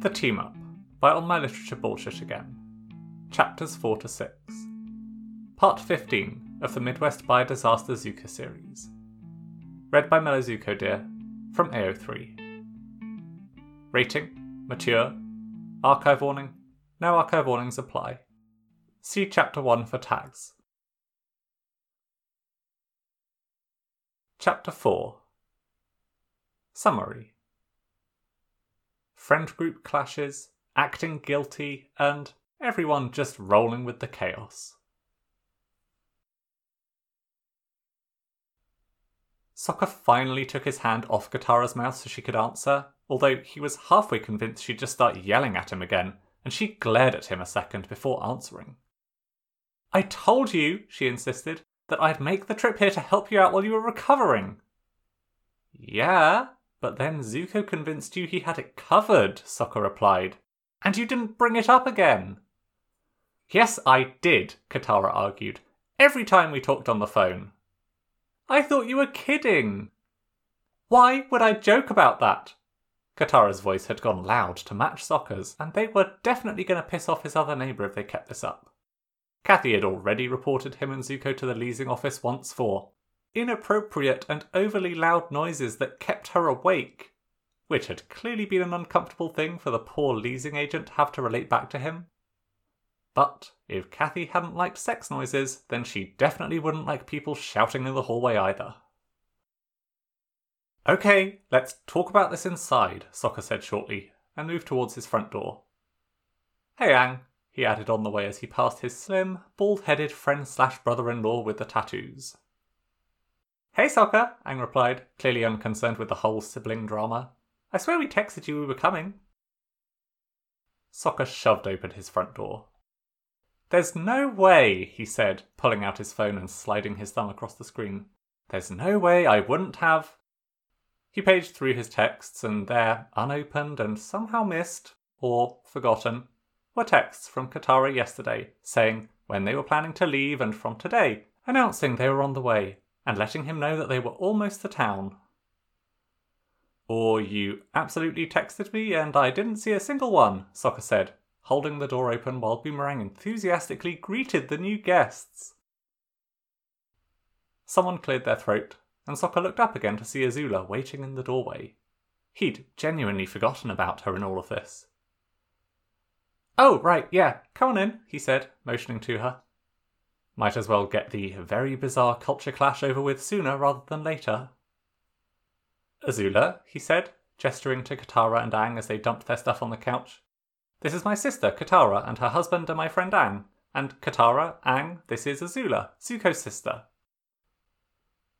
The Team Up by On My Literature Bullshit Again. Chapters 4 to 6. Part 15 of the Midwest Bi Disaster Zukka series. Read by mellowzukodeer from AO3. Rating Mature. Archive warning. No archive warnings apply. See Chapter 1 for tags. Chapter 4 Summary Friend group clashes, acting guilty, and everyone just rolling with the chaos. Sokka finally took his hand off Katara's mouth so she could answer, although he was halfway convinced she'd just start yelling at him again, and she glared at him a second before answering. I told you, she insisted, that I'd make the trip here to help you out while you were recovering. Yeah, but then Zuko convinced you he had it covered, Sokka replied. And you didn't bring it up again. Yes, I did, Katara argued. Every time we talked on the phone. I thought you were kidding. Why would I joke about that? Katara's voice had gone loud to match Sokka's, and they were definitely going to piss off his other neighbour if they kept this up. Kathy had already reported him and Zuko to the leasing office once for inappropriate and overly loud noises that kept her awake, which had clearly been an uncomfortable thing for the poor leasing agent to have to relate back to him. But if Kathy hadn't liked sex noises, then she definitely wouldn't like people shouting in the hallway either. Okay, let's talk about this inside, Sokka said shortly, and moved towards his front door. Hey, Aang, he added on the way as he passed his slim, bald headed friend slash brother in law with the tattoos. Hey, Sokka, Aang replied, clearly unconcerned with the whole sibling drama. I swear we texted you we were coming. Sokka shoved open his front door. There's no way, he said, pulling out his phone and sliding his thumb across the screen. There's no way I wouldn't have. He paged through his texts, and there, unopened and somehow missed, or forgotten, were texts from Katara yesterday saying when they were planning to leave and from today, announcing they were on the way and letting him know that they were almost to town. Or you absolutely texted me and I didn't see a single one, Sokka said, holding the door open while Boomerang enthusiastically greeted the new guests. Someone cleared their throat, and Sokka looked up again to see Azula waiting in the doorway. He'd genuinely forgotten about her in all of this. Oh, right, yeah, come on in, he said, motioning to her. Might as well get the very bizarre culture clash over with sooner rather than later. Azula, he said, gesturing to Katara and Aang as they dumped their stuff on the couch. This is my sister, Katara, and her husband and my friend Aang. And Katara, Aang, this is Azula, Zuko's sister.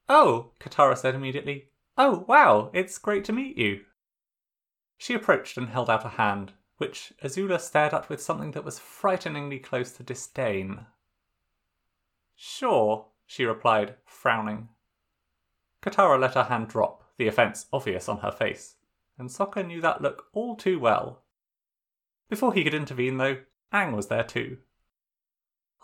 Oh, Katara said immediately. Oh, wow, it's great to meet you. She approached and held out a hand, which Azula stared at with something that was frighteningly close to disdain. Sure, she replied, frowning. Katara let her hand drop, the offence obvious on her face, and Sokka knew that look all too well. Before he could intervene, though, Aang was there too.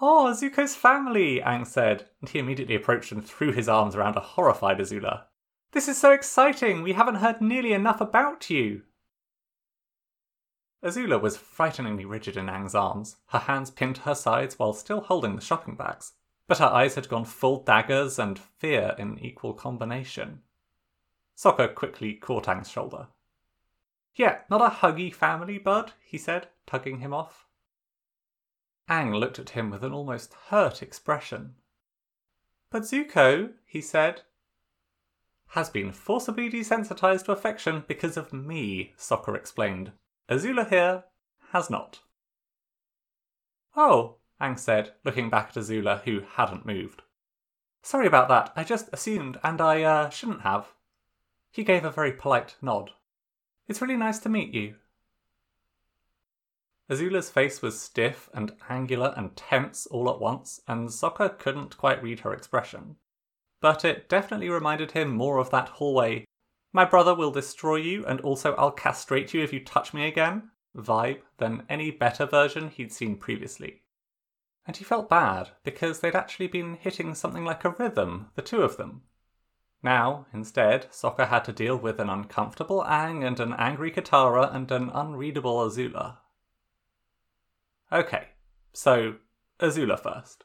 Oh, Zuko's family, Aang said, and he immediately approached and threw his arms around a horrified Azula. This is so exciting! We haven't heard nearly enough about you! Azula was frighteningly rigid in Aang's arms, her hands pinned to her sides while still holding the shopping bags, but her eyes had gone full daggers and fear in equal combination. Sokka quickly caught Aang's shoulder. Yeah, not a huggy family, bud, he said, tugging him off. Aang looked at him with an almost hurt expression. But Zuko, he said, has been forcibly desensitized to affection because of me, Sokka explained, Azula here has not. Oh, Aang said, looking back at Azula, who hadn't moved. Sorry about that. I just assumed, and I uh, shouldn't have. He gave a very polite nod. It's really nice to meet you. Azula's face was stiff and angular and tense all at once, and Sokka couldn't quite read her expression. But it definitely reminded him more of that hallway my brother will destroy you, and also I'll castrate you if you touch me again vibe than any better version he'd seen previously. And he felt bad because they'd actually been hitting something like a rhythm, the two of them. Now, instead, Sokka had to deal with an uncomfortable Aang and an angry Katara and an unreadable Azula. Okay, so Azula first.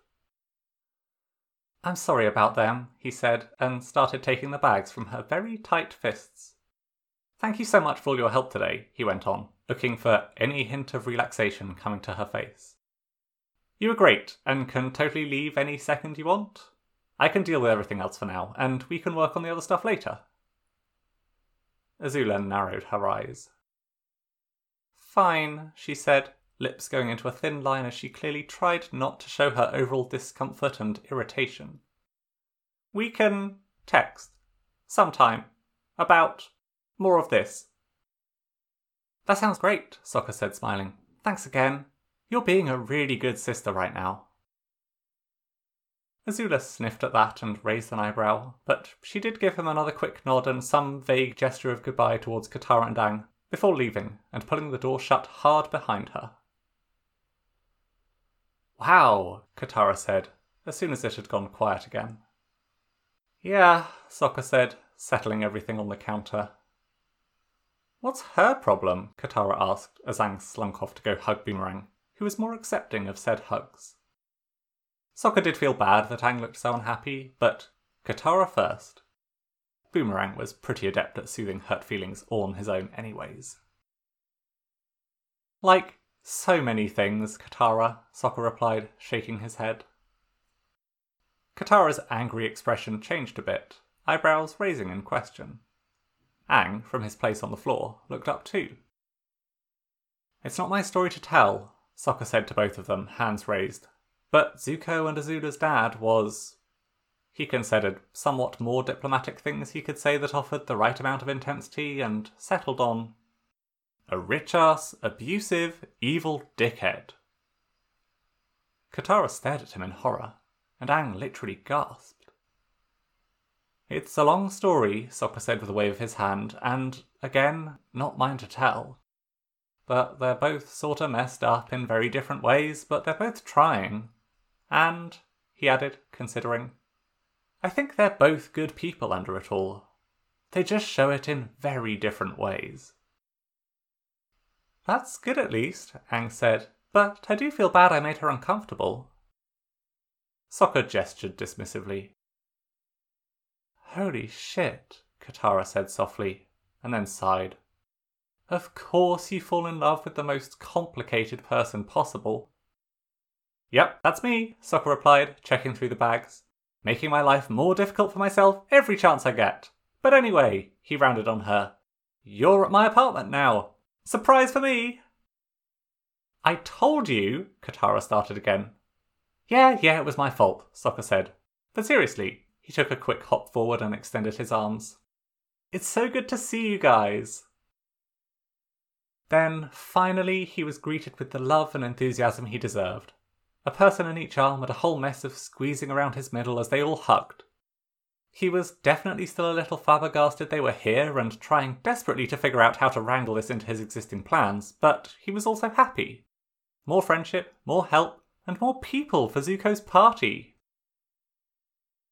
I'm sorry about them, he said, and started taking the bags from her very tight fists. Thank you so much for all your help today, he went on, looking for any hint of relaxation coming to her face. You were great, and can totally leave any second you want. I can deal with everything else for now, and we can work on the other stuff later. Azula narrowed her eyes. Fine, she said, lips going into a thin line as she clearly tried not to show her overall discomfort and irritation. We can text. Sometime. About more of this. That sounds great, Sokka said, smiling. Thanks again. You're being a really good sister right now. Azula sniffed at that and raised an eyebrow, but she did give him another quick nod and some vague gesture of goodbye towards Katara and Aang before leaving and pulling the door shut hard behind her. Wow, Katara said, as soon as it had gone quiet again. Yeah, Sokka said, settling everything on the counter. What's her problem? Katara asked as Aang slunk off to go hug Boomerang, who was more accepting of said hugs. Sokka did feel bad that Aang looked so unhappy, but Katara first. Boomerang was pretty adept at soothing hurt feelings all on his own, anyways. Like so many things, Katara, Sokka replied, shaking his head. Katara's angry expression changed a bit, eyebrows raising in question. Aang, from his place on the floor, looked up too. It's not my story to tell, Sokka said to both of them, hands raised. But Zuko and Azula's dad was. He considered somewhat more diplomatic things he could say that offered the right amount of intensity and settled on a rich ass, abusive, evil dickhead. Katara stared at him in horror, and Aang literally gasped. It's a long story, Sokka said with a wave of his hand, and, again, not mine to tell. But they're both sorta messed up in very different ways, but they're both trying. And, he added, considering, I think they're both good people under it all. They just show it in very different ways. That's good at least, Aang said, but I do feel bad I made her uncomfortable. Sokka gestured dismissively. Holy shit, Katara said softly, and then sighed. Of course you fall in love with the most complicated person possible. Yep, that's me, Sokka replied, checking through the bags. Making my life more difficult for myself every chance I get. But anyway, he rounded on her. You're at my apartment now. Surprise for me! I told you, Katara started again. Yeah, yeah, it was my fault, Sokka said. But seriously, he took a quick hop forward and extended his arms. It's so good to see you guys. Then, finally, he was greeted with the love and enthusiasm he deserved. A person in each arm and a whole mess of squeezing around his middle as they all hugged. He was definitely still a little flabbergasted they were here and trying desperately to figure out how to wrangle this into his existing plans, but he was also happy. More friendship, more help, and more people for Zuko's party.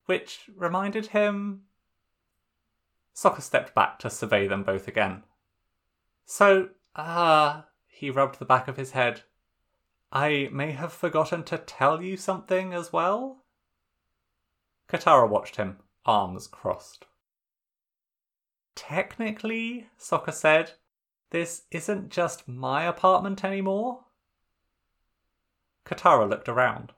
Which reminded him. Sokka stepped back to survey them both again. So, ah, he rubbed the back of his head. I may have forgotten to tell you something as well? Katara watched him, arms crossed. Technically, Sokka said, this isn't just my apartment anymore. Katara looked around.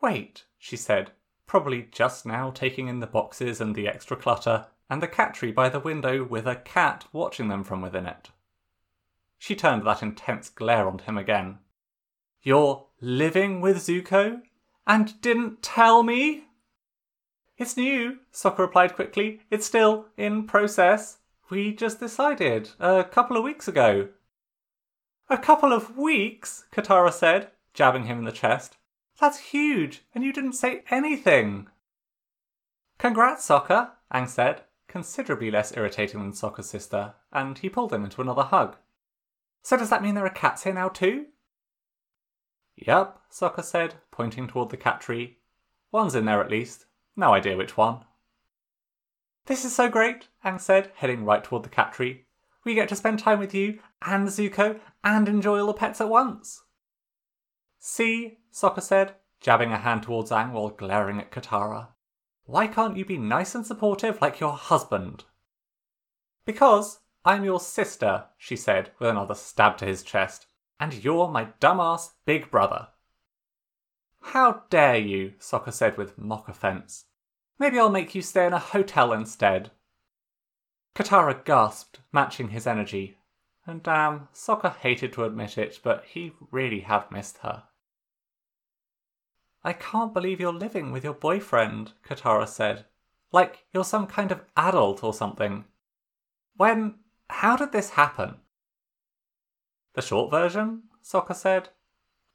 Wait, she said, probably just now taking in the boxes and the extra clutter, and the cat tree by the window with a cat watching them from within it. She turned that intense glare on him again. You're living with Zuko? And didn't tell me? It's new, Sokka replied quickly. It's still in process. We just decided a couple of weeks ago. A couple of weeks? Katara said, jabbing him in the chest. That's huge, and you didn't say anything. Congrats, Sokka, Aang said, considerably less irritating than Sokka's sister, and he pulled him into another hug. So does that mean there are cats here now too? Yup, Sokka said, pointing toward the cat tree. One's in there at least. No idea which one. This is so great, Aang said, heading right toward the cat tree. We get to spend time with you and Zuko and enjoy all the pets at once. See, Sokka said, jabbing a hand towards Aang while glaring at Katara. Why can't you be nice and supportive like your husband? Because I'm your sister, she said, with another stab to his chest, and you're my dumbass big brother. How dare you, Sokka said with mock offence. Maybe I'll make you stay in a hotel instead. Katara gasped, matching his energy. And damn, Sokka hated to admit it, but he really had missed her. I can't believe you're living with your boyfriend, Katara said. Like you're some kind of adult or something. When. How did this happen? The short version, Sokka said.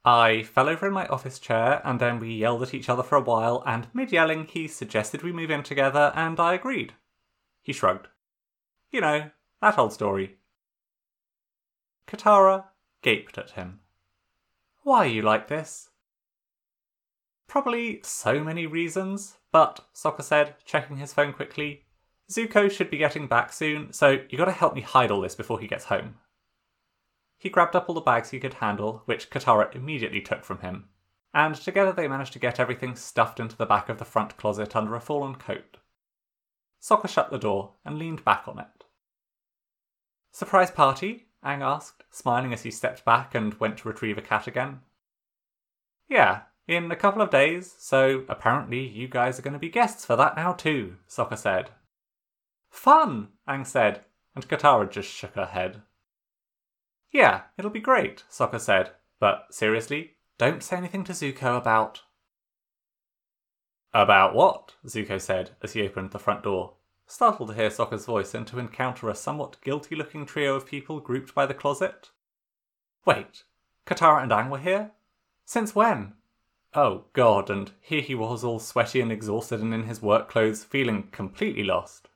I fell over in my office chair, and then we yelled at each other for a while, and mid yelling, he suggested we move in together, and I agreed. He shrugged. You know, that old story. Katara gaped at him. Why are you like this? Probably so many reasons, but, Sokka said, checking his phone quickly, Zuko should be getting back soon, so you gotta help me hide all this before he gets home. He grabbed up all the bags he could handle, which Katara immediately took from him, and together they managed to get everything stuffed into the back of the front closet under a fallen coat. Sokka shut the door and leaned back on it. Surprise party? Aang asked, smiling as he stepped back and went to retrieve a cat again. Yeah, in a couple of days, so apparently you guys are going to be guests for that now too, Sokka said. Fun, Aang said, and Katara just shook her head. Yeah, it'll be great, Sokka said, but seriously, don't say anything to Zuko about. About what? Zuko said as he opened the front door, startled to hear Sokka's voice and to encounter a somewhat guilty looking trio of people grouped by the closet. Wait, Katara and Aang were here? Since when? Oh god, and here he was all sweaty and exhausted and in his work clothes, feeling completely lost.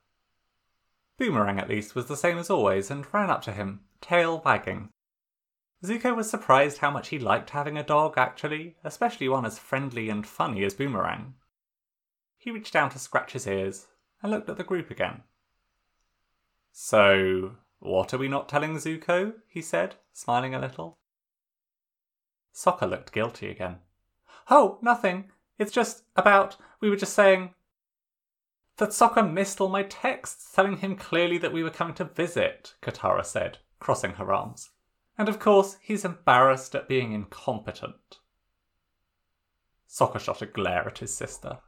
Boomerang, at least, was the same as always and ran up to him, tail wagging. Zuko was surprised how much he liked having a dog, actually, especially one as friendly and funny as Boomerang. He reached down to scratch his ears and looked at the group again. So, what are we not telling Zuko? he said, smiling a little. Sokka looked guilty again. Oh, nothing. It's just about, we were just saying that Sokka missed all my texts telling him clearly that we were coming to visit, Katara said, crossing her arms. And of course, he's embarrassed at being incompetent. Sokka shot a glare at his sister.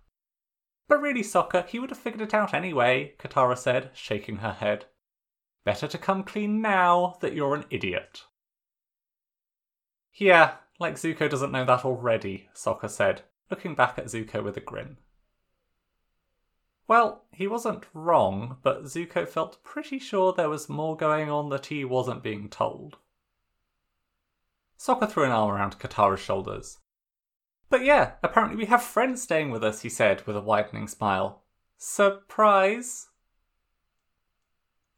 But really, Sokka, he would have figured it out anyway, Katara said, shaking her head. Better to come clean now that you're an idiot. Yeah, like Zuko doesn't know that already, Sokka said, looking back at Zuko with a grin. Well, he wasn't wrong, but Zuko felt pretty sure there was more going on that he wasn't being told. Sokka threw an arm around Katara's shoulders. But yeah, apparently we have friends staying with us, he said with a widening smile. Surprise!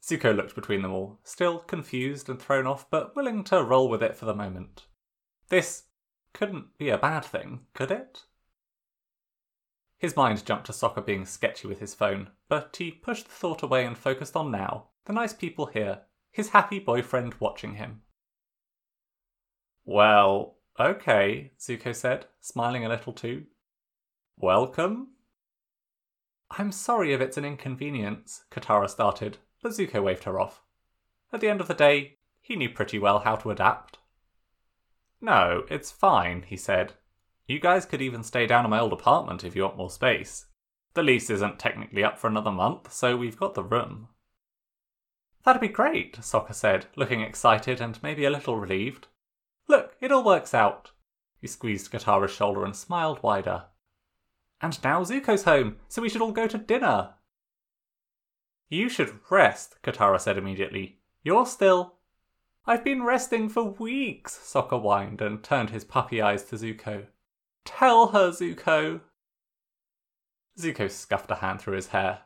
Zuko looked between them all, still confused and thrown off, but willing to roll with it for the moment. This couldn't be a bad thing, could it? His mind jumped to Sokka being sketchy with his phone, but he pushed the thought away and focused on now, the nice people here, his happy boyfriend watching him. Well, okay, Zuko said, smiling a little too. Welcome? I'm sorry if it's an inconvenience, Katara started, but Zuko waved her off. At the end of the day, he knew pretty well how to adapt. No, it's fine, he said. You guys could even stay down in my old apartment if you want more space. The lease isn't technically up for another month, so we've got the room. That'd be great, Sokka said, looking excited and maybe a little relieved. Look, it all works out. He squeezed Katara's shoulder and smiled wider. And now Zuko's home, so we should all go to dinner. You should rest, Katara said immediately. You're still I've been resting for weeks, Sokka whined and turned his puppy eyes to Zuko. Tell her, Zuko. Zuko scuffed a hand through his hair.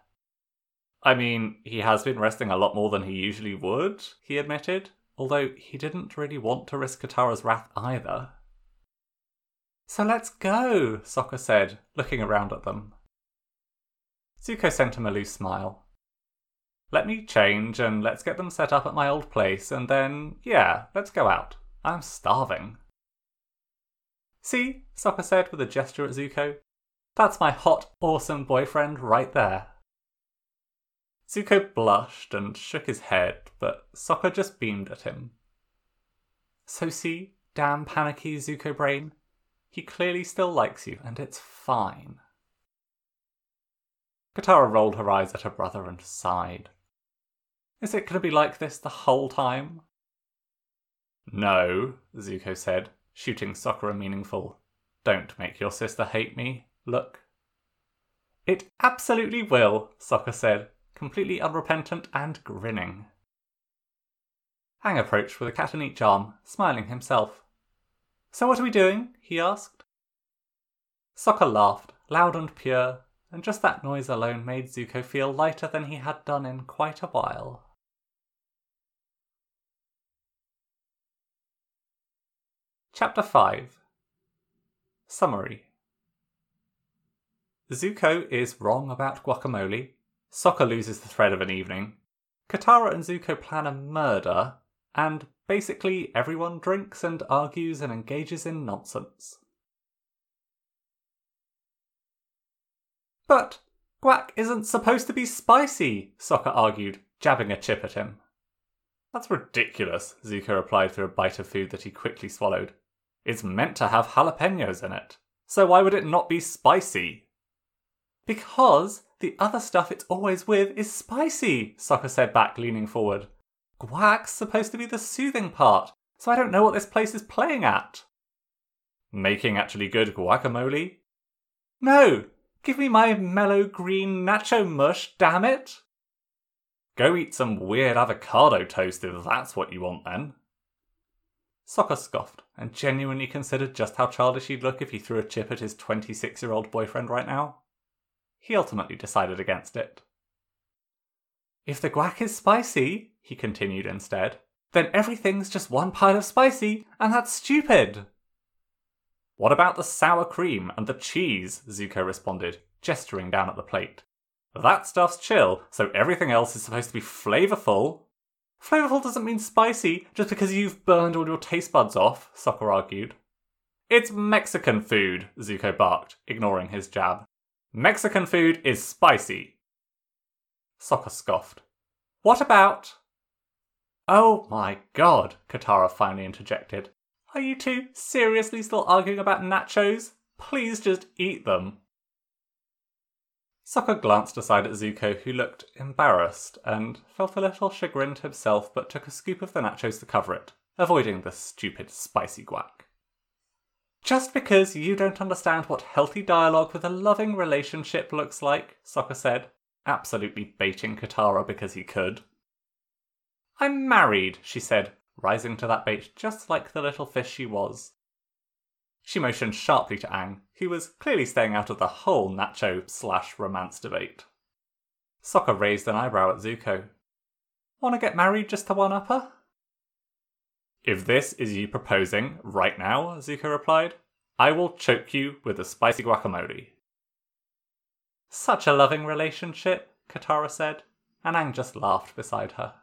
I mean, he has been resting a lot more than he usually would, he admitted, although he didn't really want to risk Katara's wrath either. So let's go, Sokka said, looking around at them. Zuko sent him a loose smile. Let me change and let's get them set up at my old place, and then, yeah, let's go out. I'm starving. See, Sokka said with a gesture at Zuko. That's my hot, awesome boyfriend right there. Zuko blushed and shook his head, but Sokka just beamed at him. So see, damn panicky Zuko brain, he clearly still likes you, and it's fine. Katara rolled her eyes at her brother and sighed. Is it going to be like this the whole time? No, Zuko said, shooting Sokka a meaningful. Don't make your sister hate me. Look. It absolutely will, Sokka said, completely unrepentant and grinning. Aang approached with a cat in each arm, smiling himself. So what are we doing? he asked. Sokka laughed, loud and pure, and just that noise alone made Zuko feel lighter than he had done in quite a while. Chapter 5 Summary Zuko is wrong about guacamole. Sokka loses the thread of an evening. Katara and Zuko plan a murder, and basically everyone drinks and argues and engages in nonsense. But guac isn't supposed to be spicy, Sokka argued, jabbing a chip at him. That's ridiculous, Zuko replied through a bite of food that he quickly swallowed. It's meant to have jalapenos in it, so why would it not be spicy? Because the other stuff it's always with is spicy, Sokka said back, leaning forward. Guac's supposed to be the soothing part, so I don't know what this place is playing at. Making actually good guacamole? No, Give me my mellow green nacho mush, damn it! Go eat some weird avocado toast if that's what you want then. Sokka scoffed and genuinely considered just how childish he'd look if he threw a chip at his 26 year old boyfriend right now. He ultimately decided against it. If the guac is spicy, he continued instead, then everything's just one pile of spicy, and that's stupid. What about the sour cream and the cheese? Zuko responded, gesturing down at the plate. That stuff's chill, so everything else is supposed to be flavourful. Flavourful doesn't mean spicy just because you've burned all your taste buds off, Sokka argued. It's Mexican food, Zuko barked, ignoring his jab. Mexican food is spicy. Sokka scoffed. What about. Oh my god, Katara finally interjected. Are you two seriously still arguing about nachos? Please just eat them. Sokka glanced aside at Zuko, who looked embarrassed and felt a little chagrined himself, but took a scoop of the nachos to cover it, avoiding the stupid spicy guac. Just because you don't understand what healthy dialogue with a loving relationship looks like, Sokka said, absolutely baiting Katara because he could. I'm married, she said, rising to that bait just like the little fish she was. She motioned sharply to Aang, who was clearly staying out of the whole nacho slash romance debate. Sokka raised an eyebrow at Zuko. Wanna get married just to one upper? If this is you proposing right now, Zuko replied, I will choke you with a spicy guacamole. Such a loving relationship, Katara said, and Aang just laughed beside her.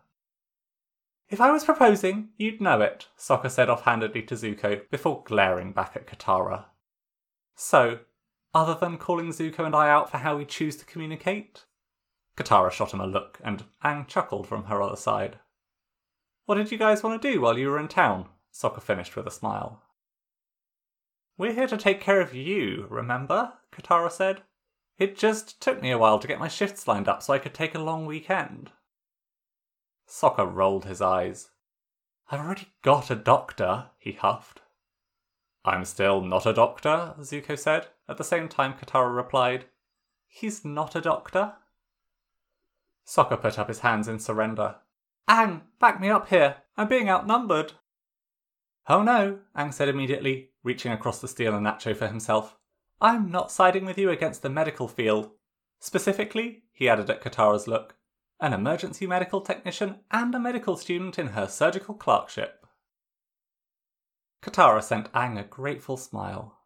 If I was proposing, you'd know it, Sokka said offhandedly to Zuko before glaring back at Katara. So, other than calling Zuko and I out for how we choose to communicate? Katara shot him a look, and Aang chuckled from her other side. What did you guys want to do while you were in town? Sokka finished with a smile. We're here to take care of you, remember? Katara said. It just took me a while to get my shifts lined up so I could take a long weekend. Sokka rolled his eyes. I've already got a doctor, he huffed. I'm still not a doctor, Zuko said. At the same time, Katara replied, He's not a doctor. Sokka put up his hands in surrender. Aang, back me up here. I'm being outnumbered. Oh no, Aang said immediately, reaching across to steal a nacho for himself. I'm not siding with you against the medical field. Specifically, he added at Katara's look, an emergency medical technician, and a medical student in her surgical clerkship. Katara sent Aang a grateful smile.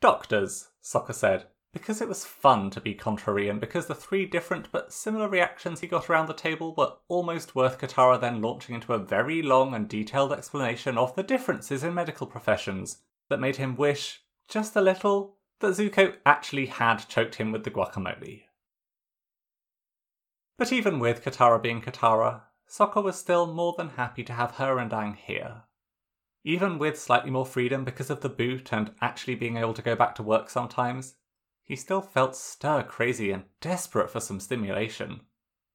Doctors, Sokka said, because it was fun to be contrary and because the three different but similar reactions he got around the table were almost worth Katara then launching into a very long and detailed explanation of the differences in medical professions that made him wish, just a little, that Zuko actually had choked him with the guacamole. But even with Katara being Katara, Sokka was still more than happy to have her and Aang here. Even with slightly more freedom because of the boot and actually being able to go back to work sometimes, he still felt stir crazy and desperate for some stimulation,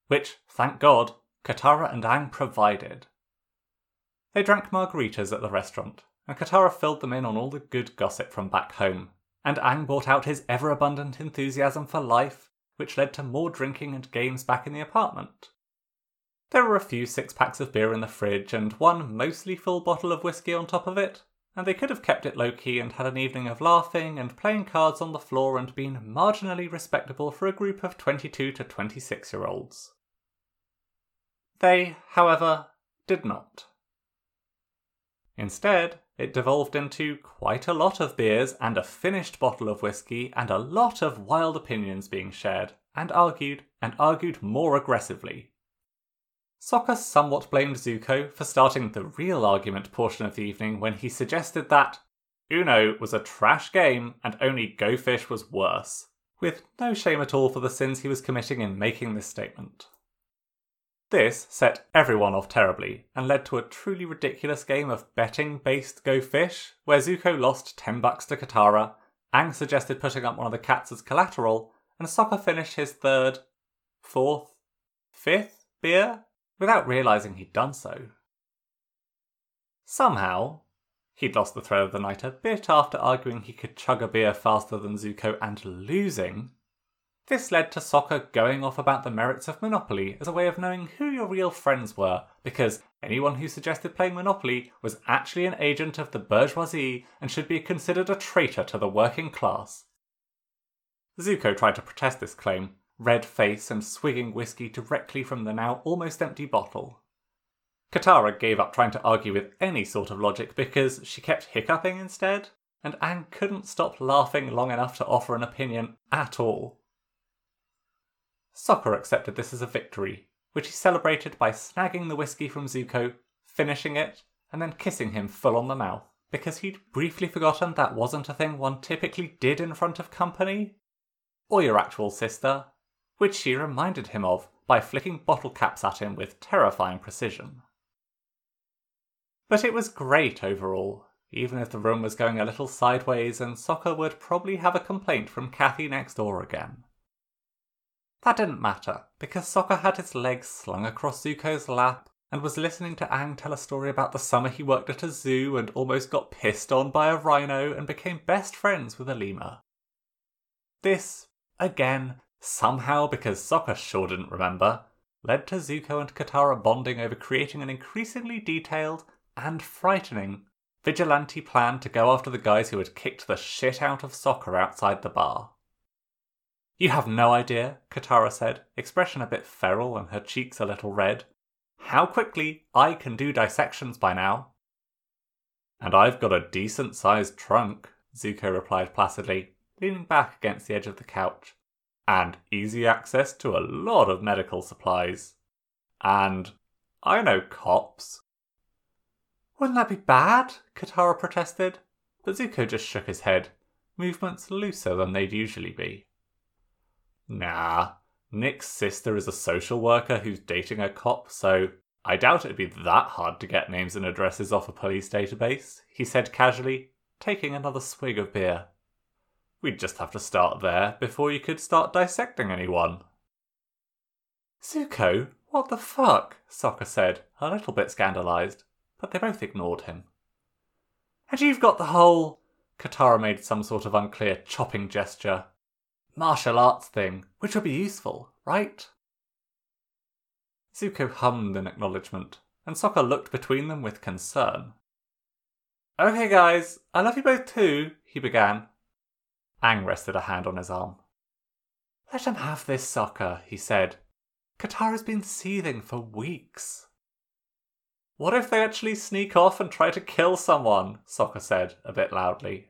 which, thank God, Katara and Aang provided. They drank margaritas at the restaurant, and Katara filled them in on all the good gossip from back home, and Aang brought out his ever abundant enthusiasm for life, which led to more drinking and games back in the apartment. There were a few six packs of beer in the fridge and one mostly full bottle of whiskey on top of it, and they could have kept it low key and had an evening of laughing and playing cards on the floor and been marginally respectable for a group of 22 to 26 year olds. They, however, did not. Instead, it devolved into quite a lot of beers and a finished bottle of whiskey and a lot of wild opinions being shared and argued and argued more aggressively Sokka somewhat blamed Zuko for starting the real argument portion of the evening when he suggested that Uno was a trash game and only Go Fish was worse, with no shame at all for the sins he was committing in making this statement. This set everyone off terribly and led to a truly ridiculous game of betting based Go Fish, where Zuko lost 10 bucks to Katara, Aang suggested putting up one of the cats as collateral, and Sokka finished his third, fourth, fifth beer without realizing he'd done so. Somehow, he'd lost the thread of the night a bit after arguing he could chug a beer faster than Zuko and losing. This led to Sokka going off about the merits of Monopoly as a way of knowing who your real friends were, because anyone who suggested playing Monopoly was actually an agent of the bourgeoisie and should be considered a traitor to the working class. Zuko tried to protest this claim, red face and swigging whiskey directly from the now almost empty bottle. Katara gave up trying to argue with any sort of logic because she kept hiccuping instead, and Aang couldn't stop laughing long enough to offer an opinion at all. Sokka accepted this as a victory, which he celebrated by snagging the whiskey from Zuko, finishing it, and then kissing him full on the mouth, because he'd briefly forgotten that wasn't a thing one typically did in front of company. Or your actual sister, which she reminded him of by flicking bottle caps at him with terrifying precision. But it was great overall, even if the room was going a little sideways and Sokka would probably have a complaint from Kathy next door again. That didn't matter, because Sokka had his legs slung across Zuko's lap and was listening to Aang tell a story about the summer he worked at a zoo and almost got pissed on by a rhino and became best friends with a lemur. This, again, somehow because Sokka sure didn't remember, led to Zuko and Katara bonding over creating an increasingly detailed and frightening vigilante plan to go after the guys who had kicked the shit out of Sokka outside the bar. You have no idea, Katara said, expression a bit feral and her cheeks a little red, how quickly I can do dissections by now. And I've got a decent sized trunk, Zuko replied placidly, leaning back against the edge of the couch and easy access to a lot of medical supplies. And I know cops. Wouldn't that be bad? Katara protested, but Zuko just shook his head, movements looser than they'd usually be. Nah, Nick's sister is a social worker who's dating a cop, so I doubt it'd be that hard to get names and addresses off a police database, he said casually, taking another swig of beer. We'd just have to start there before you could start dissecting anyone. Zuko, what the fuck? Sokka said, a little bit scandalized, but they both ignored him. And you've got the whole. Katara made some sort of unclear chopping gesture. Martial arts thing, which would be useful, right? Zuko hummed in acknowledgement, and Sokka looked between them with concern. Okay, guys, I love you both too, he began, Aang rested a hand on his arm. Let him have this Sokka, he said. Katara's been seething for weeks. What if they actually sneak off and try to kill someone? Sokka said, a bit loudly.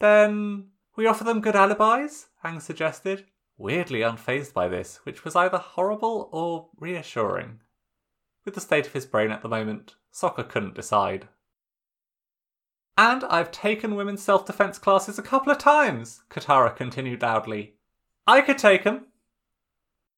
Then We offer them good alibis? Aang suggested, weirdly unfazed by this, which was either horrible or reassuring. With the state of his brain at the moment, Sokka couldn't decide. And I've taken women's self defense classes a couple of times, Katara continued loudly. I could take take 'em.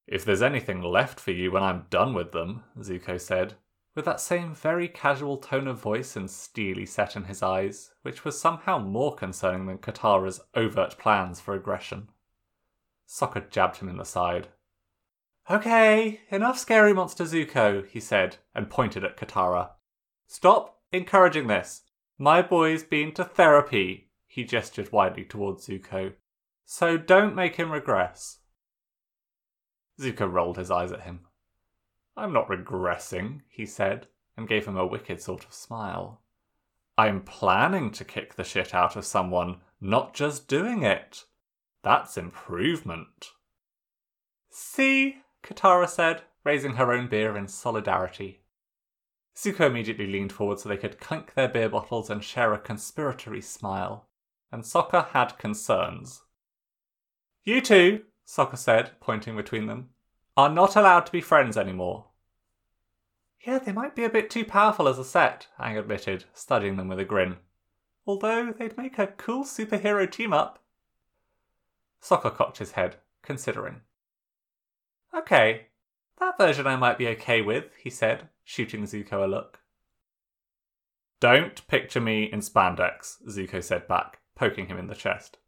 If there's anything left for you when I'm done with them, Zuko said, with that same very casual tone of voice and steely set in his eyes, which was somehow more concerning than Katara's overt plans for aggression. Sokka jabbed him in the side. Okay, enough scary monster Zuko, he said, and pointed at Katara. Stop encouraging this. My boy's been to therapy, he gestured widely towards Zuko. So don't make him regress. Zuko rolled his eyes at him. I'm not regressing, he said, and gave him a wicked sort of smile. I'm planning to kick the shit out of someone, not just doing it. That's improvement. See, Katara said, raising her own beer in solidarity. Zuko immediately leaned forward so they could clink their beer bottles and share a conspiratory smile. And Sokka had concerns. You two, Sokka said, pointing between them, are not allowed to be friends anymore. Yeah, they might be a bit too powerful as a set, Aang admitted, studying them with a grin. Although they'd make a cool superhero team up. Sokka cocked his head, considering. Okay, that version I might be okay with, he said, shooting Zuko a look. Don't picture me in spandex, Zuko said back, poking him in the chest.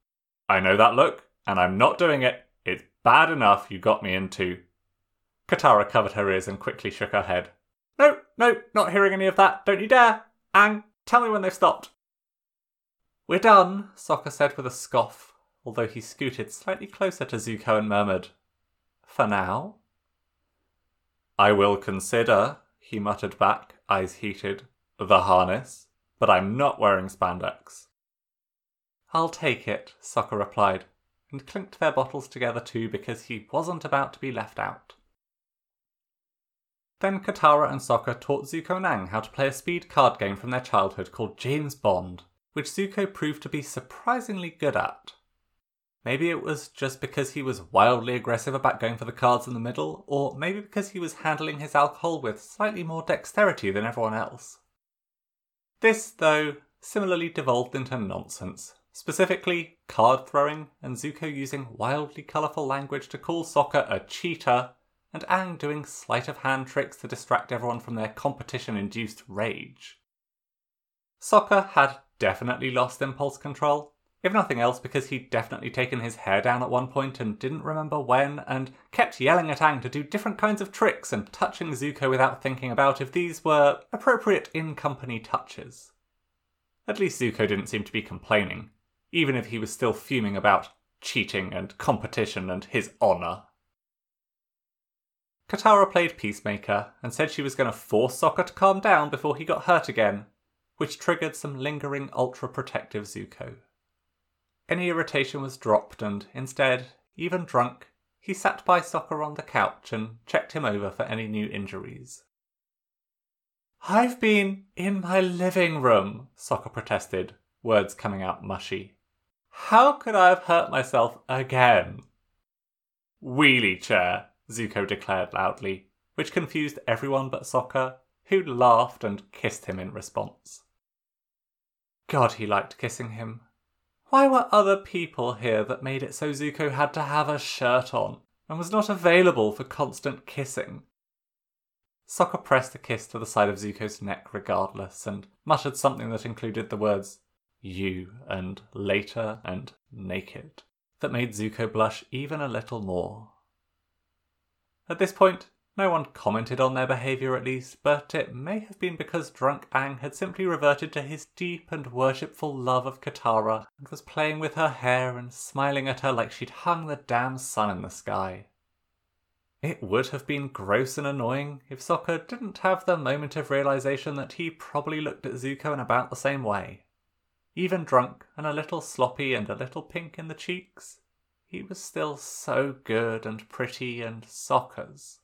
I know that look, and I'm not doing it. It's bad enough you got me into. Katara covered her ears and quickly shook her head. No, no, not hearing any of that. Don't you dare. Aang, tell me when they've stopped. We're done, Sokka said with a scoff, although he scooted slightly closer to Zuko and murmured, For now. I will consider, he muttered back, eyes heated, the harness, but I'm not wearing spandex. I'll take it, Sokka replied, and clinked their bottles together too because he wasn't about to be left out. Then Katara and Sokka taught Zuko and Aang how to play a speed card game from their childhood called James Bond, which Zuko proved to be surprisingly good at. Maybe it was just because he was wildly aggressive about going for the cards in the middle, or maybe because he was handling his alcohol with slightly more dexterity than everyone else. This, though, similarly devolved into nonsense, specifically card throwing and Zuko using wildly colourful language to call Sokka a cheater, and Aang doing sleight of hand tricks to distract everyone from their competition induced rage. Sokka had definitely lost impulse control, if nothing else, because he'd definitely taken his hair down at one point and didn't remember when, and kept yelling at Aang to do different kinds of tricks and touching Zuko without thinking about if these were appropriate in company touches. At least Zuko didn't seem to be complaining, even if he was still fuming about cheating and competition and his honour. Katara played peacemaker and said she was going to force Sokka to calm down before he got hurt again, which triggered some lingering ultra protective Zuko. Any irritation was dropped, and instead, even drunk, he sat by Sokka on the couch and checked him over for any new injuries. I've been in my living room, Sokka protested, words coming out mushy. How could I have hurt myself again? Wheelie chair, Zuko declared loudly, which confused everyone but Sokka, who laughed and kissed him in response. God, he liked kissing him. Why were other people here that made it so Zuko had to have a shirt on and was not available for constant kissing? Sokka pressed a kiss to the side of Zuko's neck regardless and muttered something that included the words you and later and naked that made Zuko blush even a little more. At this point, no one commented on their behaviour at least, but it may have been because drunk Aang had simply reverted to his deep and worshipful love of Katara and was playing with her hair and smiling at her like she'd hung the damn sun in the sky. It would have been gross and annoying if Sokka didn't have the moment of realization that he probably looked at Zuko in about the same way. Even drunk and a little sloppy and a little pink in the cheeks, he was still so good and pretty and Sokka's.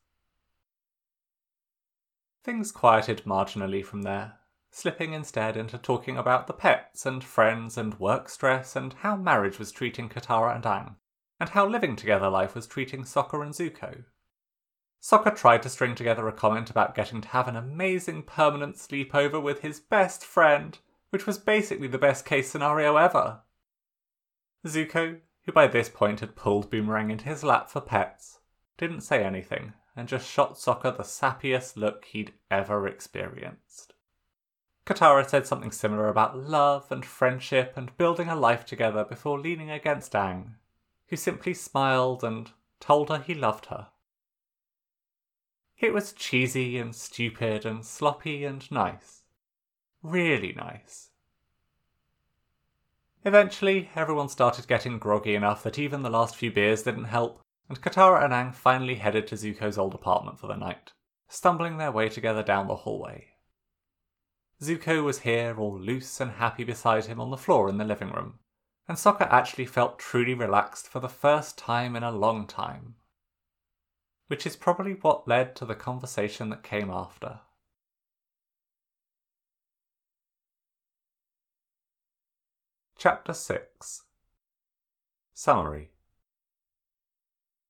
Things quieted marginally from there. slipping instead into talking about the pets and friends and work stress and how marriage was treating Katara and Aang, and how living together life was treating Sokka and Zuko. Sokka tried to string together a comment about getting to have an amazing permanent sleepover with his best friend, which was basically the best case scenario ever. Zuko, who by this point had pulled Boomerang into his lap for pets, didn't say anything and just shot Sokka the sappiest look he'd ever experienced. Katara said something similar about love and friendship and building a life together before leaning against Aang, who simply smiled and told her he loved her. It was cheesy and stupid and sloppy and nice. Really nice. Eventually, everyone started getting groggy enough that even the last few beers didn't help, and Katara and Aang finally headed to Zuko's old apartment for the night, stumbling their way together down the hallway. Zuko was here, all loose and happy beside him on the floor in the living room, and Sokka actually felt truly relaxed for the first time in a long time which is probably what led to the conversation that came after. Chapter 6 Summary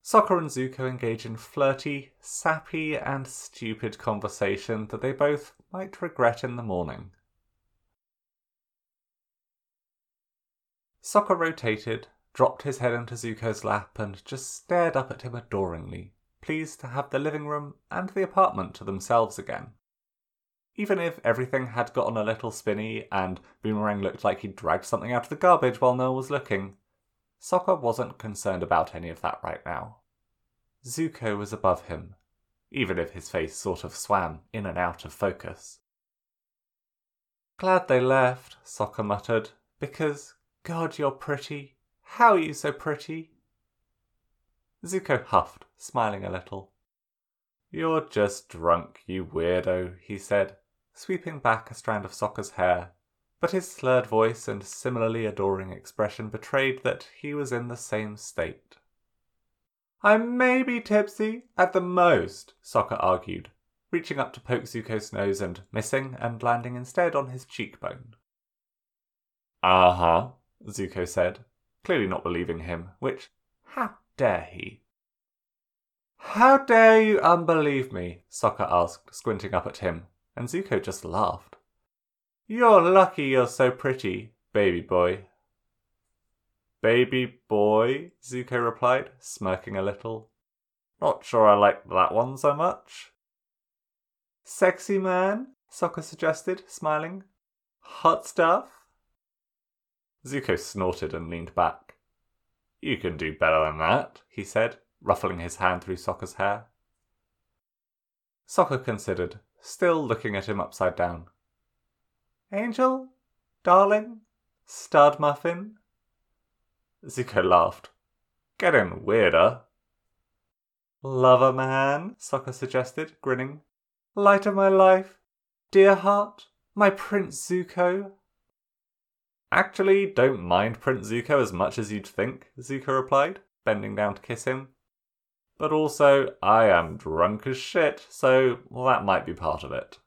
Sokka and Zuko engage in flirty, sappy, and stupid conversation that they both might regret in the morning. Sokka rotated, dropped his head into Zuko's lap, and just stared up at him adoringly pleased to have the living room and the apartment to themselves again. Even if everything had gotten a little spinny and Boomerang looked like he'd dragged something out of the garbage while no one was looking, Sokka wasn't concerned about any of that right now. Zuko was above him, even if his face sort of swam in and out of focus. Glad they left, Sokka muttered, because, God, you're pretty. How are you so pretty? Zuko huffed, smiling a little. You're just drunk, you weirdo, he said, sweeping back a strand of Sokka's hair, but his slurred voice and similarly adoring expression betrayed that he was in the same state. I may be tipsy, at the most, Sokka argued, reaching up to poke Zuko's nose and missing and landing instead on his cheekbone. Uh huh, Zuko said, clearly not believing him, which, how dare he? How dare you unbelieve me? Sokka asked, squinting up at him, and Zuko just laughed. You're lucky you're so pretty, baby boy. Baby boy, Zuko replied, smirking a little. Not sure I like that one so much. Sexy man, Sokka suggested, smiling. Hot stuff? Zuko snorted and leaned back. You can do better than that, he said, ruffling his hand through Sokka's hair. Sokka considered, still looking at him upside down. Angel? Darling? Stud muffin? Zuko laughed. Getting weirder. Lover man, Sokka suggested, grinning. Light of my life. Dear heart. My Prince Zuko. Actually, don't mind Prince Zuko as much as you'd think, Zuko replied, bending down to kiss him. But also, I am drunk as shit, so well, that might be part of it.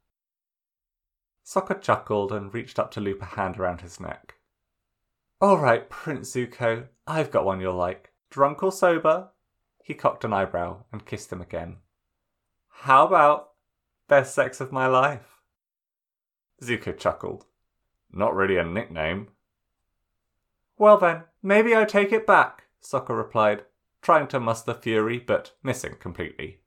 Sokka chuckled and reached up to loop a hand around his neck. All right, Prince Zuko, I've got one you'll like. Drunk or sober? He cocked an eyebrow and kissed him again. How about best sex of my life? Zuko chuckled. Not really a nickname. Well then, maybe I take it back, Sokka replied, trying to muster fury but missing completely.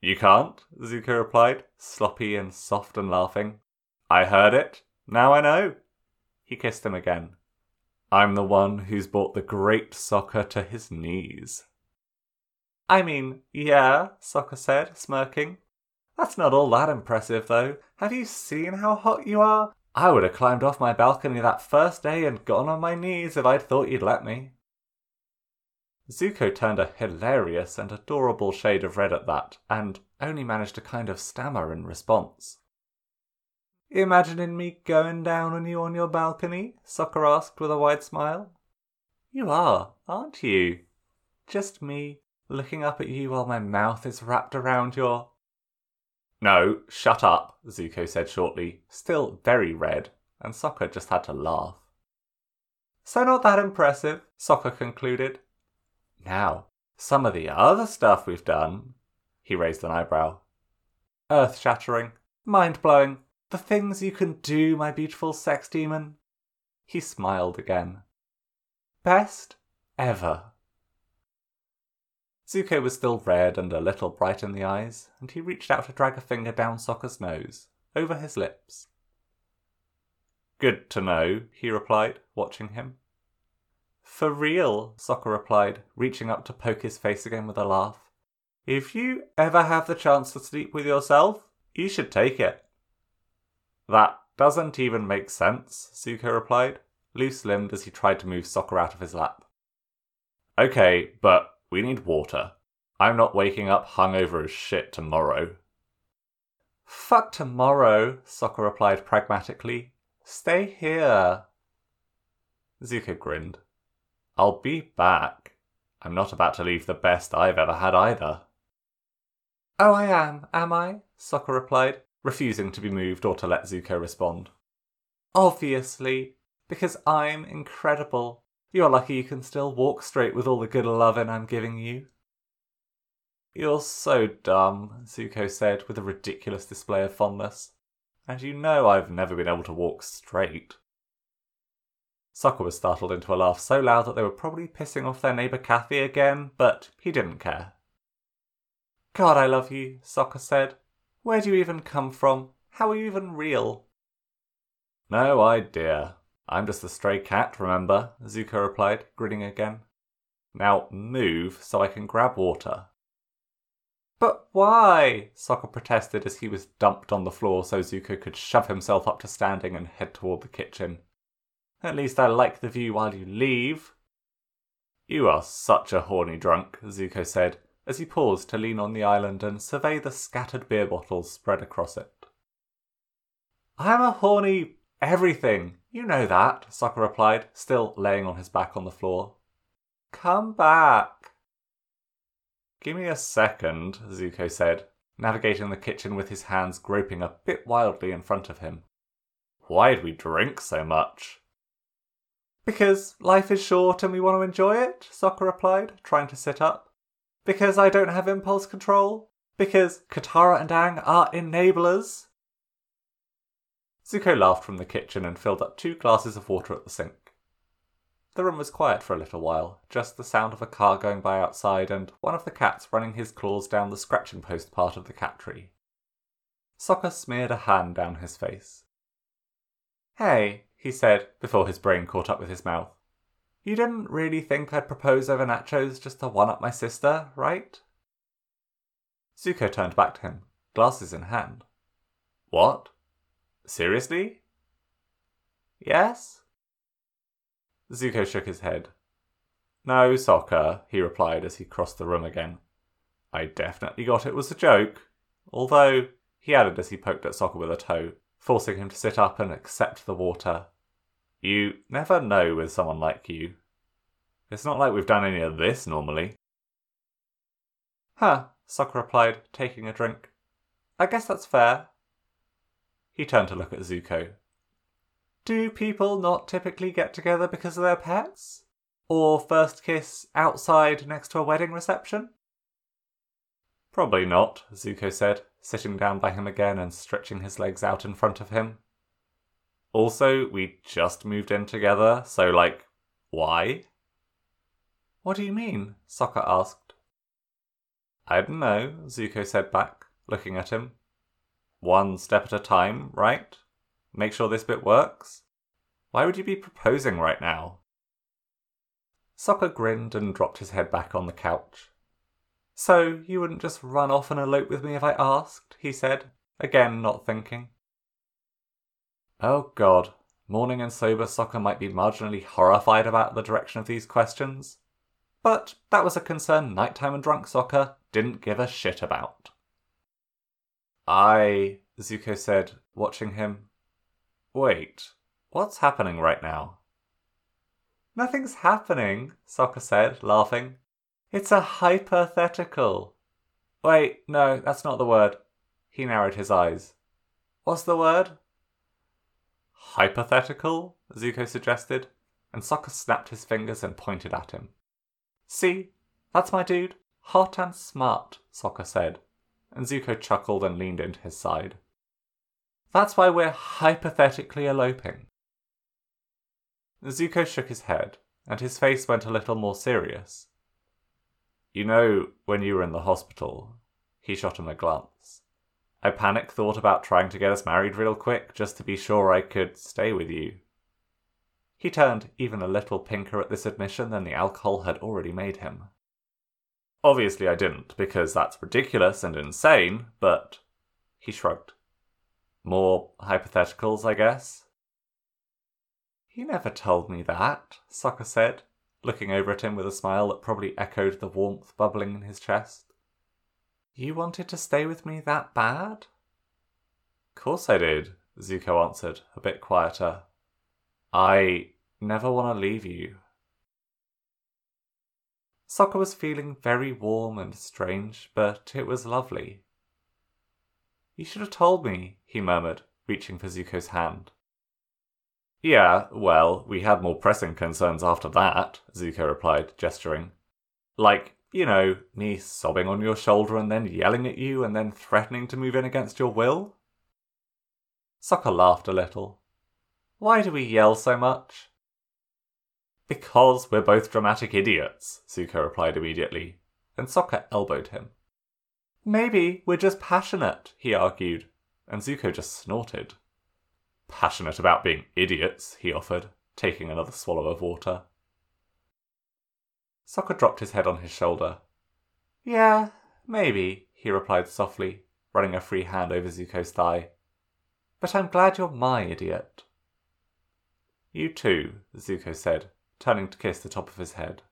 You can't, Zuko replied, sloppy and soft and laughing. I heard it. Now I know. He kissed him again. I'm the one who's brought the great Sokka to his knees. I mean, yeah, Sokka said, smirking. That's not all that impressive, though. Have you seen how hot you are? I would have climbed off my balcony that first day and gone on my knees if I'd thought you'd let me. Zuko turned a hilarious and adorable shade of red at that, and only managed to kind of stammer in response. Imagining me going down on you on your balcony? Sokka asked with a wide smile. You are, aren't you? Just me looking up at you while my mouth is wrapped around your. No, shut up, Zuko said shortly, still very red, and Sokka just had to laugh. So not that impressive, Sokka concluded. Now, some of the other stuff we've done. He raised an eyebrow. Earth shattering, mind blowing, the things you can do, my beautiful sex demon. He smiled again. Best ever. Zuko was still red and a little bright in the eyes, and he reached out to drag a finger down Sokka's nose, over his lips. Good to know, he replied, watching him. For real, Sokka replied, reaching up to poke his face again with a laugh. If you ever have the chance to sleep with yourself, you should take it. That doesn't even make sense, Zuko replied, loose limbed as he tried to move Sokka out of his lap. Okay, but we need water. I'm not waking up hungover as shit tomorrow. Fuck tomorrow, Sokka replied pragmatically. Stay here. Zuko grinned. I'll be back. I'm not about to leave the best I've ever had either. Oh, I am, am I? Sokka replied, refusing to be moved or to let Zuko respond. Obviously, because I'm incredible. You're lucky you can still walk straight with all the good lovin' I'm giving you. You're so dumb, Zuko said with a ridiculous display of fondness. And you know I've never been able to walk straight. Sokka was startled into a laugh so loud that they were probably pissing off their neighbour Kathy again, but he didn't care. God, I love you, Sokka said. Where do you even come from? How are you even real? No idea. I'm just a stray cat, remember? Zuko replied, grinning again. Now move so I can grab water. But why? Sokka protested as he was dumped on the floor so Zuko could shove himself up to standing and head toward the kitchen. At least I like the view while you leave. You are such a horny drunk, Zuko said, as he paused to lean on the island and survey the scattered beer bottles spread across it. I am a horny everything. You know that, Sokka replied, still laying on his back on the floor. Come back. Give me a second, Zuko said, navigating the kitchen with his hands groping a bit wildly in front of him. Why'd we drink so much? Because life is short and we want to enjoy it, Sokka replied, trying to sit up. Because I don't have impulse control. Because Katara and Aang are enablers. Zuko laughed from the kitchen and filled up two glasses of water at the sink. The room was quiet for a little while, just the sound of a car going by outside and one of the cats running his claws down the scratching post part of the cat tree. Sokka smeared a hand down his face. Hey, he said before his brain caught up with his mouth. You didn't really think I'd propose over nachos just to one up my sister, right? Zuko turned back to him, glasses in hand. What? Seriously? Yes? Zuko shook his head. No, Sokka, he replied as he crossed the room again. I definitely got it was a joke. Although, he added as he poked at Sokka with a toe, forcing him to sit up and accept the water you never know with someone like you. It's not like we've done any of this normally. Huh, Sokka replied, taking a drink. I guess that's fair. He turned to look at Zuko. Do people not typically get together because of their pets? Or first kiss outside next to a wedding reception? Probably not, Zuko said, sitting down by him again and stretching his legs out in front of him. Also, we just moved in together, so like, why? What do you mean? Sokka asked. I don't know, Zuko said back, looking at him. One step at a time, right? Make sure this bit works? Why would you be proposing right now? Sokka grinned and dropped his head back on the couch. So, you wouldn't just run off and elope with me if I asked? he said, again not thinking. Oh god, morning and sober Sokka might be marginally horrified about the direction of these questions. But that was a concern nighttime and drunk Sokka didn't give a shit about. I, Zuko said, watching him. Wait, what's happening right now? Nothing's happening, Sokka said, laughing. It's a hypothetical. Wait, no, that's not the word. He narrowed his eyes. What's the word? Hypothetical, Zuko suggested, and Sokka snapped his fingers and pointed at him. See, that's my dude. Hot and smart, Sokka said, and Zuko chuckled and leaned into his side. That's why we're hypothetically eloping. Zuko shook his head, and his face went a little more serious. You know, when you were in the hospital, he shot him a glance. I panic thought about trying to get us married real quick just to be sure I could stay with you. He turned even a little pinker at this admission than the alcohol had already made him. Obviously, I didn't, because that's ridiculous and insane, but. He shrugged. More hypotheticals, I guess. He never told me that, Sokka said, looking over at him with a smile that probably echoed the warmth bubbling in his chest. You wanted to stay with me that bad? Course I did, Zuko answered, a bit quieter. I never want to leave you. Sokka was feeling very warm and strange, but it was lovely. You should have told me, he murmured, reaching for Zuko's hand. Yeah, well, we had more pressing concerns after that, Zuko replied, gesturing. Like, you know, me sobbing on your shoulder and then yelling at you and then threatening to move in against your will? Sokka laughed a little. Why do we yell so much? Because we're both dramatic idiots, Zuko replied immediately, and Sokka elbowed him. Maybe we're just passionate, he argued, and Zuko just snorted passionate about being idiots, he offered, taking another swallow of water. Sokka dropped his head on his shoulder. Yeah, maybe, he replied softly, running a free hand over Zuko's thigh. But I'm glad you're my idiot. You too, Zuko said, turning to kiss the top of his head.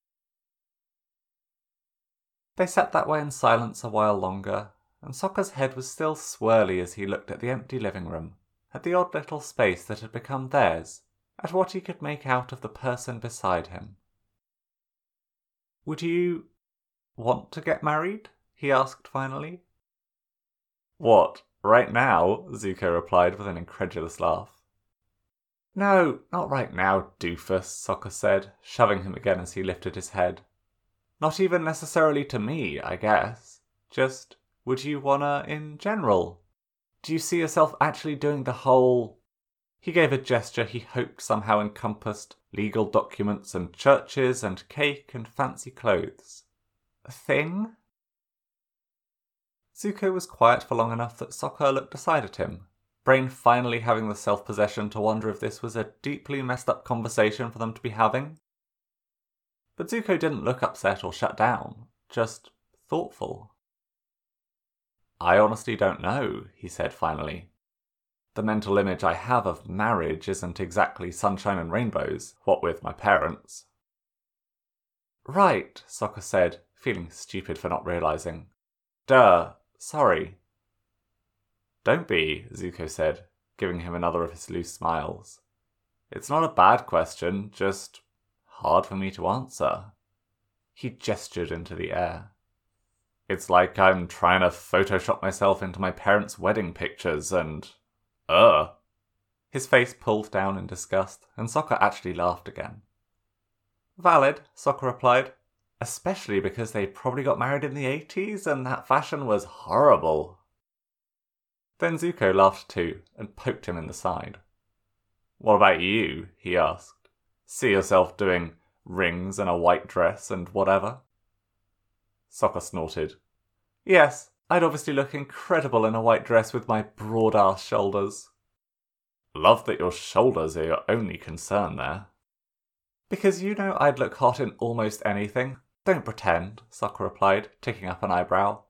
They sat that way in silence a while longer, and Sokka's head was still swirly as he looked at the empty living room at the odd little space that had become theirs, at what he could make out of the person beside him. Would you want to get married? he asked finally. What, right now? Zuko replied with an incredulous laugh. No, not right now, doofus, Sokka said, shoving him again as he lifted his head. Not even necessarily to me, I guess. Just, would you wanna in general? Do you see yourself actually doing the whole. He gave a gesture he hoped somehow encompassed legal documents and churches and cake and fancy clothes. A thing? Zuko was quiet for long enough that Sokka looked aside at him, Brain finally having the self possession to wonder if this was a deeply messed up conversation for them to be having. But Zuko didn't look upset or shut down, just thoughtful. I honestly don't know, he said finally. The mental image I have of marriage isn't exactly sunshine and rainbows, what with my parents. Right, Sokka said, feeling stupid for not realizing. Duh, sorry. Don't be, Zuko said, giving him another of his loose smiles. It's not a bad question, just hard for me to answer. He gestured into the air. It's like I'm trying to Photoshop myself into my parents' wedding pictures and. Ugh. His face pulled down in disgust, and Sokka actually laughed again. Valid, Sokka replied. Especially because they probably got married in the 80s and that fashion was horrible. Then Zuko laughed too and poked him in the side. What about you? he asked. See yourself doing rings and a white dress and whatever? Sokka snorted. Yes, I'd obviously look incredible in a white dress with my broad ass shoulders. Love that your shoulders are your only concern there. Because you know I'd look hot in almost anything. Don't pretend, Sokka replied, ticking up an eyebrow.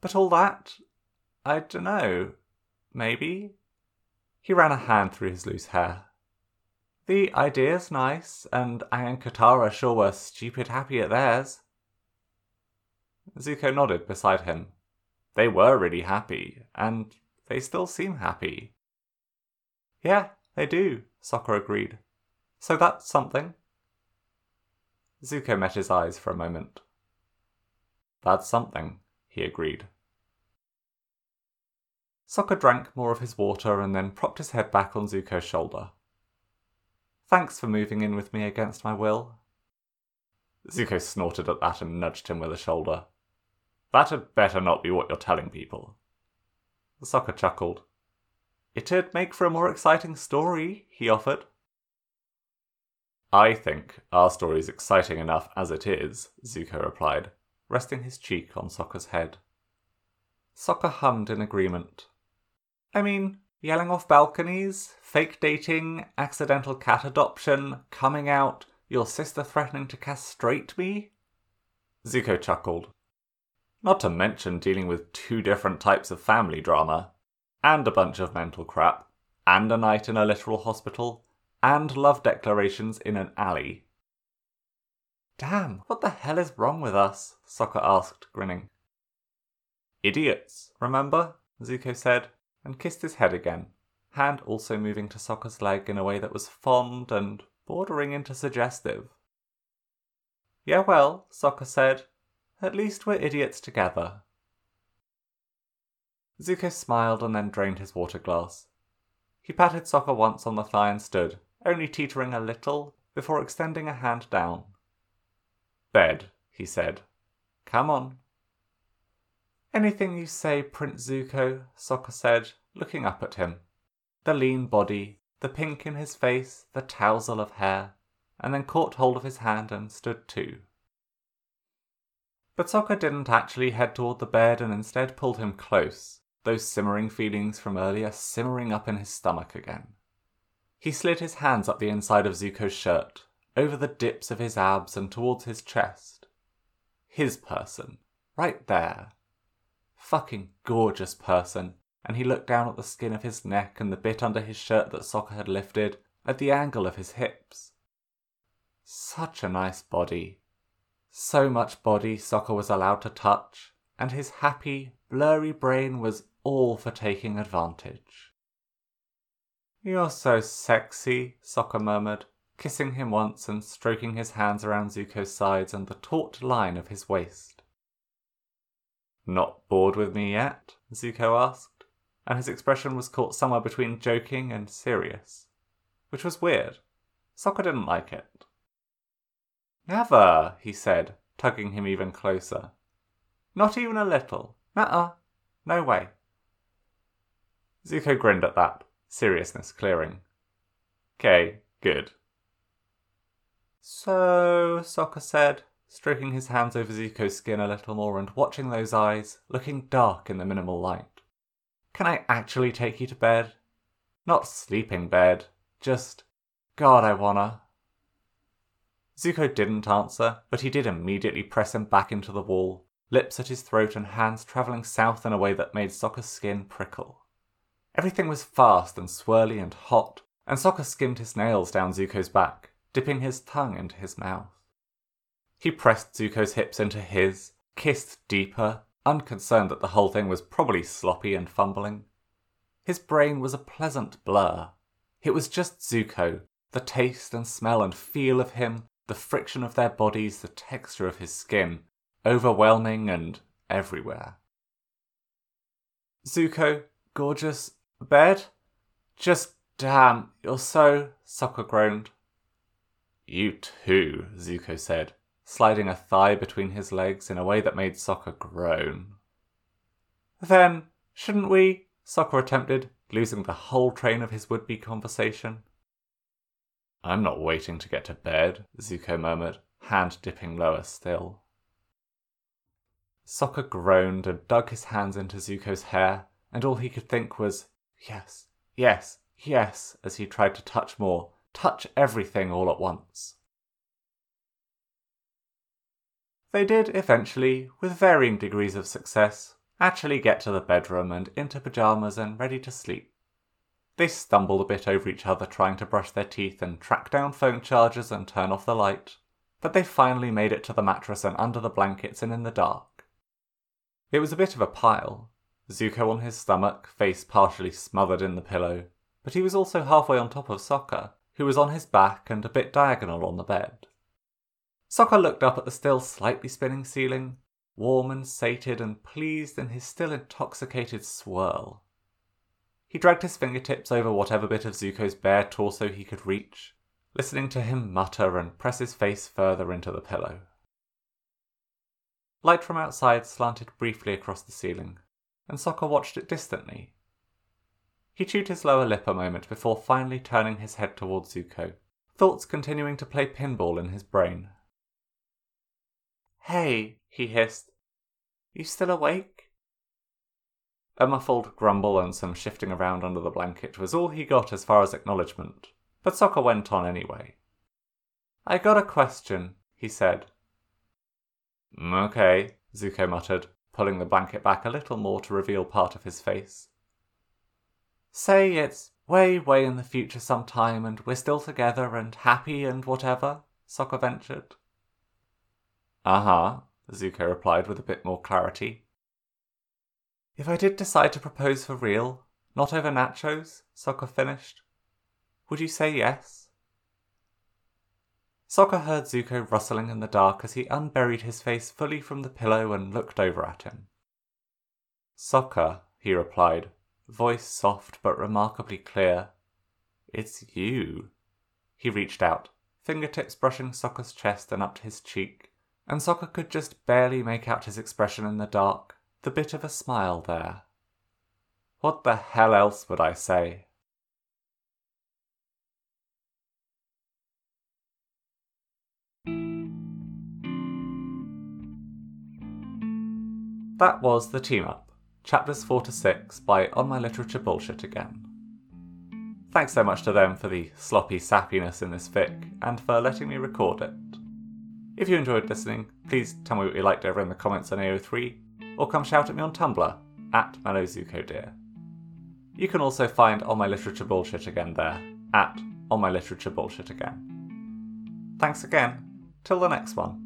But all that? I dunno. Maybe? He ran a hand through his loose hair. The idea's nice, and Aang and Katara sure were stupid happy at theirs. Zuko nodded beside him. They were really happy, and they still seem happy. Yeah, they do, Sokka agreed. So that's something. Zuko met his eyes for a moment. That's something, he agreed. Sokka drank more of his water and then propped his head back on Zuko's shoulder. Thanks for moving in with me against my will. Zuko snorted at that and nudged him with a shoulder. That had better not be what you're telling people. The Sokka chuckled. It'd make for a more exciting story, he offered. I think our story's exciting enough as it is, Zuko replied, resting his cheek on Sokka's head. Sokka hummed in agreement. I mean, yelling off balconies, fake dating, accidental cat adoption, coming out, your sister threatening to castrate me? Zuko chuckled. Not to mention dealing with two different types of family drama, and a bunch of mental crap, and a night in a literal hospital, and love declarations in an alley. Damn, what the hell is wrong with us? Sokka asked, grinning. Idiots, remember? Zuko said, and kissed his head again, hand also moving to Sokka's leg in a way that was fond and bordering into suggestive. Yeah, well, Sokka said, at least we're idiots together. Zuko smiled and then drained his water glass. He patted Sokka once on the thigh and stood, only teetering a little, before extending a hand down. Bed, he said. Come on. Anything you say, Prince Zuko, Sokka said, looking up at him. The lean body, the pink in his face, the tousle of hair, and then caught hold of his hand and stood too. But Sokka didn't actually head toward the bed and instead pulled him close, those simmering feelings from earlier simmering up in his stomach again. He slid his hands up the inside of Zuko's shirt, over the dips of his abs and towards his chest. His person, right there, fucking gorgeous person, and he looked down at the skin of his neck and the bit under his shirt that Sokka had lifted, at the angle of his hips. Such a nice body. So much body Sokka was allowed to touch, and his happy, blurry brain was all for taking advantage. You're so sexy, Sokka murmured, kissing him once and stroking his hands around Zuko's sides and the taut line of his waist. Not bored with me yet? Zuko asked, and his expression was caught somewhere between joking and serious, which was weird. Sokka didn't like it. Never, he said, tugging him even closer. Not even a little. Nuh-uh. No way. Zuko grinned at that, seriousness clearing. Okay, good. So, Sokka said, stroking his hands over Zuko's skin a little more and watching those eyes, looking dark in the minimal light. Can I actually take you to bed? Not sleeping bed, just, God, I wanna. Zuko didn't answer, but he did immediately press him back into the wall, lips at his throat and hands travelling south in a way that made Sokka's skin prickle. Everything was fast and swirly and hot, and Sokka skimmed his nails down Zuko's back, dipping his tongue into his mouth. He pressed Zuko's hips into his, kissed deeper, unconcerned that the whole thing was probably sloppy and fumbling. His brain was a pleasant blur. It was just Zuko, the taste and smell and feel of him, the friction of their bodies, the texture of his skin, overwhelming and everywhere. Zuko, gorgeous, bed? Just damn, you're so, Sokka groaned. You too, Zuko said, sliding a thigh between his legs in a way that made Sokka groan. Then, shouldn't we? Sokka attempted, losing the whole train of his would be conversation. I'm not waiting to get to bed, Zuko murmured, hand dipping lower still. Sokka groaned and dug his hands into Zuko's hair, and all he could think was, yes, yes, yes, as he tried to touch more, touch everything all at once. They did eventually, with varying degrees of success, actually get to the bedroom and into pyjamas and ready to sleep. They stumbled a bit over each other trying to brush their teeth and track down phone chargers and turn off the light, but they finally made it to the mattress and under the blankets and in the dark. It was a bit of a pile. Zuko on his stomach, face partially smothered in the pillow, but he was also halfway on top of Sokka, who was on his back and a bit diagonal on the bed. Sokka looked up at the still slightly spinning ceiling, warm and sated and pleased in his still intoxicated swirl. He dragged his fingertips over whatever bit of Zuko's bare torso he could reach, listening to him mutter and press his face further into the pillow. Light from outside slanted briefly across the ceiling, and Sokka watched it distantly. He chewed his lower lip a moment before finally turning his head towards Zuko, thoughts continuing to play pinball in his brain. Hey, he hissed. You still awake? A muffled grumble and some shifting around under the blanket was all he got as far as acknowledgement, but Sokka went on anyway. I got a question, he said. Okay, Zuko muttered, pulling the blanket back a little more to reveal part of his face. Say it's way, way in the future sometime and we're still together and happy and whatever, Sokka ventured. Uh huh, Zuko replied with a bit more clarity. If I did decide to propose for real, not over nachos, Sokka finished, would you say yes? Sokka heard Zuko rustling in the dark as he unburied his face fully from the pillow and looked over at him. Sokka, he replied, voice soft but remarkably clear. It's you. He reached out, fingertips brushing Sokka's chest and up to his cheek, and Sokka could just barely make out his expression in the dark, the bit of a smile there. What the hell else would I say? That was The Team Up, chapters 4 to 6 by On My Literature Bullshit Again. Thanks so much to them for the sloppy sappiness in this fic and for letting me record it. If you enjoyed listening, please tell me what you liked over in the comments on AO3, or come shout at me on Tumblr, at mellowzukodeer. You can also find On My Literature Bullshit Again there, at On My Literature Bullshit Again. Thanks again, till the next one.